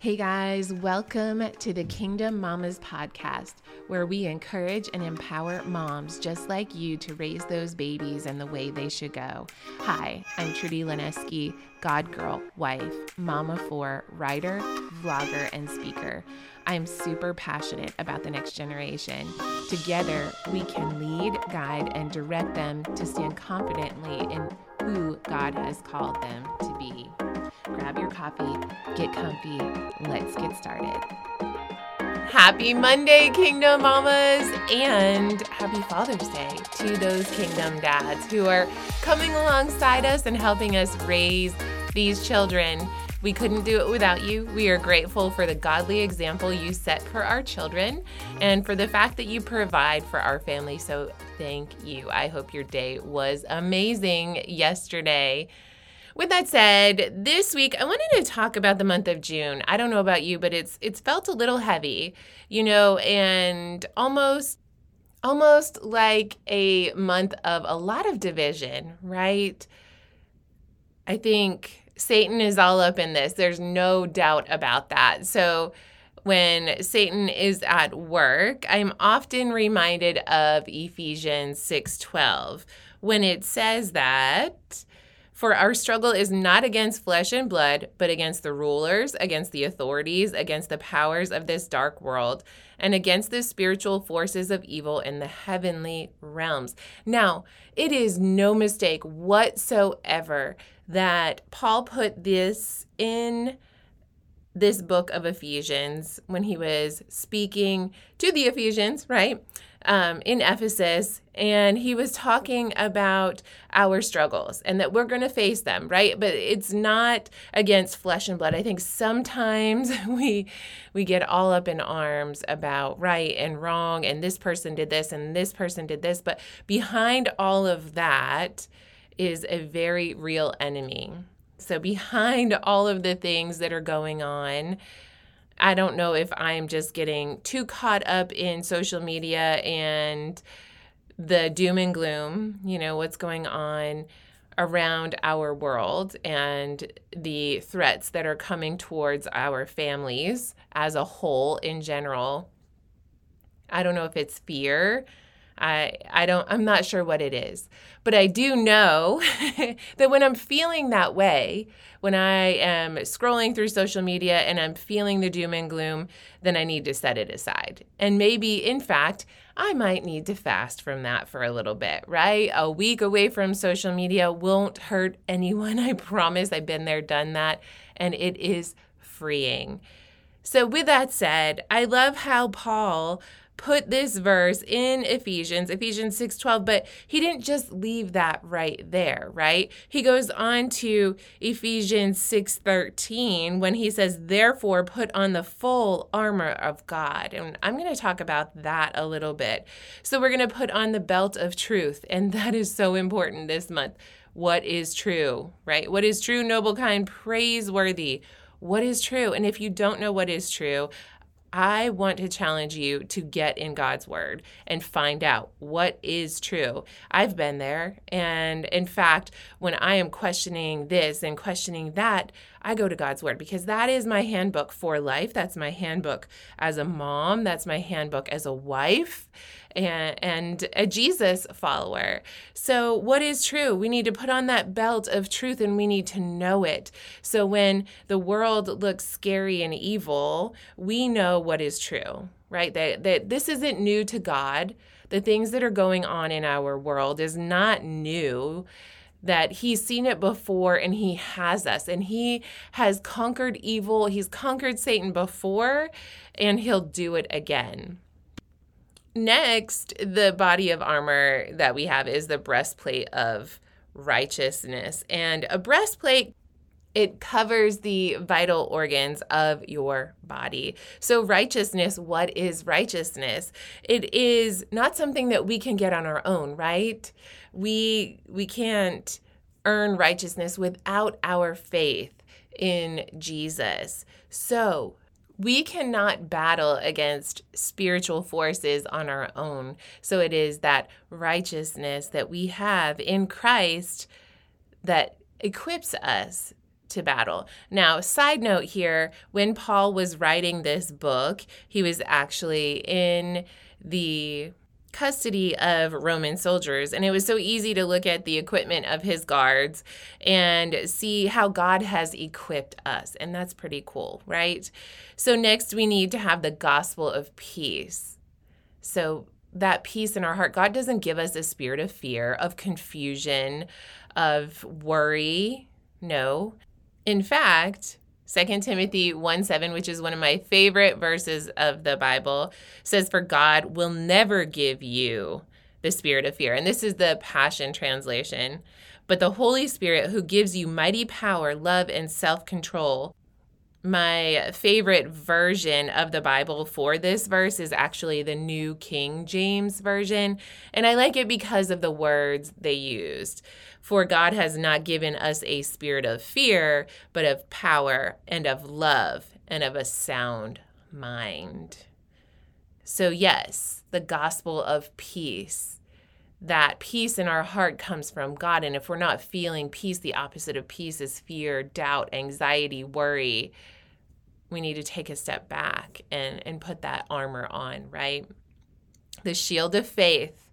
Hey guys, welcome to the Kingdom Mamas podcast, where we encourage and empower moms just like you to raise those babies in the way they should go. Hi, I'm Trudy Lonesky, God girl, wife, mama for, writer, vlogger, and speaker. I'm super passionate about the next generation. Together, we can lead, guide, and direct them to stand confidently in who God has called them to be. Grab your coffee, get comfy, let's get started. Happy Monday, Kingdom Mamas, and happy Father's Day to those Kingdom Dads who are coming alongside us and helping us raise these children. We couldn't do it without you. We are grateful for the godly example you set for our children and for the fact that you provide for our family. So, thank you. I hope your day was amazing yesterday. With that said, this week I wanted to talk about the month of June. I don't know about you, but it's it's felt a little heavy, you know, and almost almost like a month of a lot of division, right? I think Satan is all up in this. There's no doubt about that. So when Satan is at work, I'm often reminded of Ephesians 6:12 when it says that for our struggle is not against flesh and blood, but against the rulers, against the authorities, against the powers of this dark world, and against the spiritual forces of evil in the heavenly realms. Now, it is no mistake whatsoever that Paul put this in this book of Ephesians when he was speaking to the Ephesians, right? Um, in Ephesus, and he was talking about our struggles and that we're going to face them, right? But it's not against flesh and blood. I think sometimes we we get all up in arms about right and wrong, and this person did this and this person did this, but behind all of that is a very real enemy. So behind all of the things that are going on I don't know if I'm just getting too caught up in social media and the doom and gloom, you know, what's going on around our world and the threats that are coming towards our families as a whole in general. I don't know if it's fear. I I don't I'm not sure what it is. But I do know that when I'm feeling that way, when I am scrolling through social media and I'm feeling the doom and gloom, then I need to set it aside. And maybe, in fact, I might need to fast from that for a little bit, right? A week away from social media won't hurt anyone. I promise. I've been there, done that, and it is freeing. So, with that said, I love how Paul put this verse in Ephesians, Ephesians 6:12, but he didn't just leave that right there, right? He goes on to Ephesians 6:13 when he says, "Therefore put on the full armor of God." And I'm going to talk about that a little bit. So we're going to put on the belt of truth, and that is so important this month. What is true, right? What is true, noble, kind, praiseworthy? What is true? And if you don't know what is true, I want to challenge you to get in God's word and find out what is true. I've been there. And in fact, when I am questioning this and questioning that, I go to God's word because that is my handbook for life. That's my handbook as a mom. That's my handbook as a wife and, and a Jesus follower. So, what is true? We need to put on that belt of truth and we need to know it. So, when the world looks scary and evil, we know what is true, right? That, that this isn't new to God. The things that are going on in our world is not new that he's seen it before and he has us. And he has conquered evil. He's conquered satan before and he'll do it again. Next, the body of armor that we have is the breastplate of righteousness. And a breastplate it covers the vital organs of your body. So, righteousness, what is righteousness? It is not something that we can get on our own, right? We we can't earn righteousness without our faith in Jesus. So, we cannot battle against spiritual forces on our own. So it is that righteousness that we have in Christ that equips us to battle. Now, side note here when Paul was writing this book, he was actually in the custody of Roman soldiers. And it was so easy to look at the equipment of his guards and see how God has equipped us. And that's pretty cool, right? So, next, we need to have the gospel of peace. So, that peace in our heart, God doesn't give us a spirit of fear, of confusion, of worry. No. In fact, 2 Timothy 1 7, which is one of my favorite verses of the Bible, says, For God will never give you the spirit of fear. And this is the Passion Translation. But the Holy Spirit, who gives you mighty power, love, and self control, my favorite version of the Bible for this verse is actually the New King James Version. And I like it because of the words they used. For God has not given us a spirit of fear, but of power and of love and of a sound mind. So, yes, the gospel of peace that peace in our heart comes from God. And if we're not feeling peace, the opposite of peace is fear, doubt, anxiety, worry. We need to take a step back and, and put that armor on, right? The shield of faith.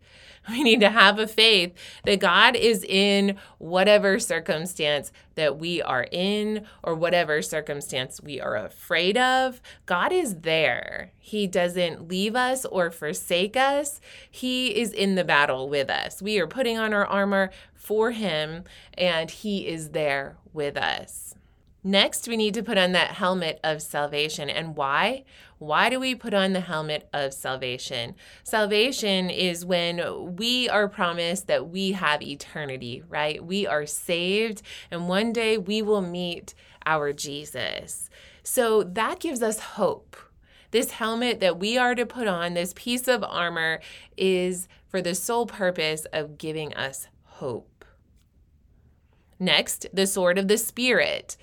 We need to have a faith that God is in whatever circumstance that we are in or whatever circumstance we are afraid of. God is there. He doesn't leave us or forsake us. He is in the battle with us. We are putting on our armor for Him, and He is there with us. Next, we need to put on that helmet of salvation. And why? Why do we put on the helmet of salvation? Salvation is when we are promised that we have eternity, right? We are saved, and one day we will meet our Jesus. So that gives us hope. This helmet that we are to put on, this piece of armor, is for the sole purpose of giving us hope. Next, the sword of the Spirit.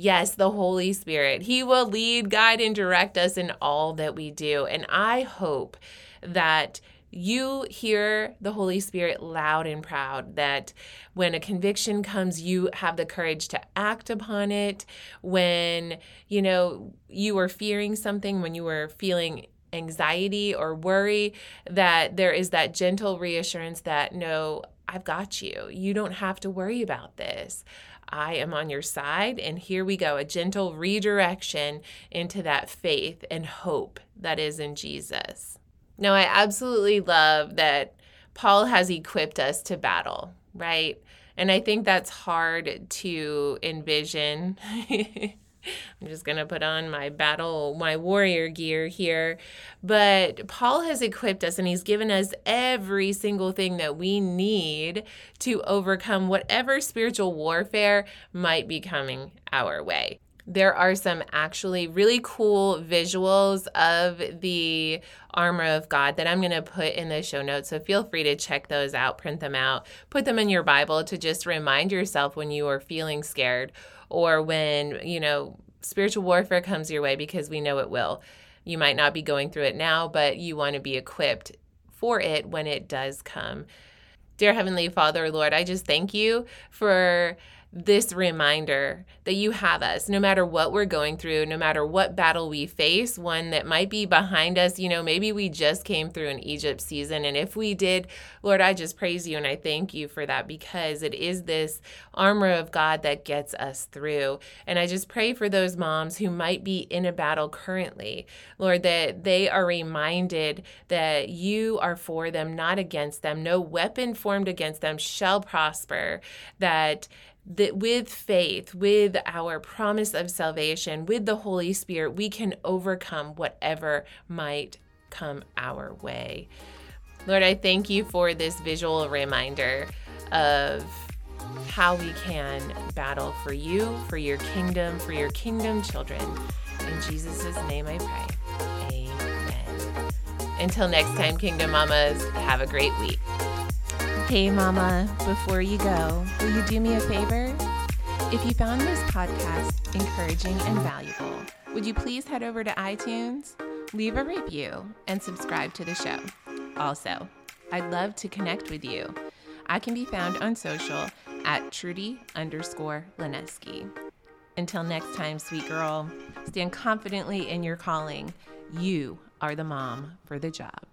Yes, the Holy Spirit. He will lead, guide, and direct us in all that we do. And I hope that you hear the Holy Spirit loud and proud, that when a conviction comes, you have the courage to act upon it. When, you know, you are fearing something, when you are feeling anxiety or worry, that there is that gentle reassurance that, no, I've got you. You don't have to worry about this. I am on your side. And here we go a gentle redirection into that faith and hope that is in Jesus. Now, I absolutely love that Paul has equipped us to battle, right? And I think that's hard to envision. I'm just going to put on my battle, my warrior gear here. But Paul has equipped us and he's given us every single thing that we need to overcome whatever spiritual warfare might be coming our way. There are some actually really cool visuals of the armor of God that I'm going to put in the show notes. So feel free to check those out, print them out, put them in your Bible to just remind yourself when you are feeling scared or when, you know, spiritual warfare comes your way because we know it will. You might not be going through it now, but you want to be equipped for it when it does come. Dear Heavenly Father, Lord, I just thank you for this reminder that you have us no matter what we're going through, no matter what battle we face, one that might be behind us. You know, maybe we just came through an Egypt season. And if we did, Lord, I just praise you and I thank you for that because it is this armor of God that gets us through. And I just pray for those moms who might be in a battle currently, Lord, that they are reminded that you are for them, not against them. No weapon formed against them shall prosper. That that with faith, with our promise of salvation, with the Holy Spirit, we can overcome whatever might come our way. Lord, I thank you for this visual reminder of how we can battle for you, for your kingdom, for your kingdom children. In Jesus' name I pray. Amen. Until next time, Kingdom Mamas, have a great week. Hey, Mama, before you go, will you do me a favor? If you found this podcast encouraging and valuable, would you please head over to iTunes, leave a review, and subscribe to the show? Also, I'd love to connect with you. I can be found on social at Trudy underscore Lonesky. Until next time, sweet girl, stand confidently in your calling. You are the mom for the job.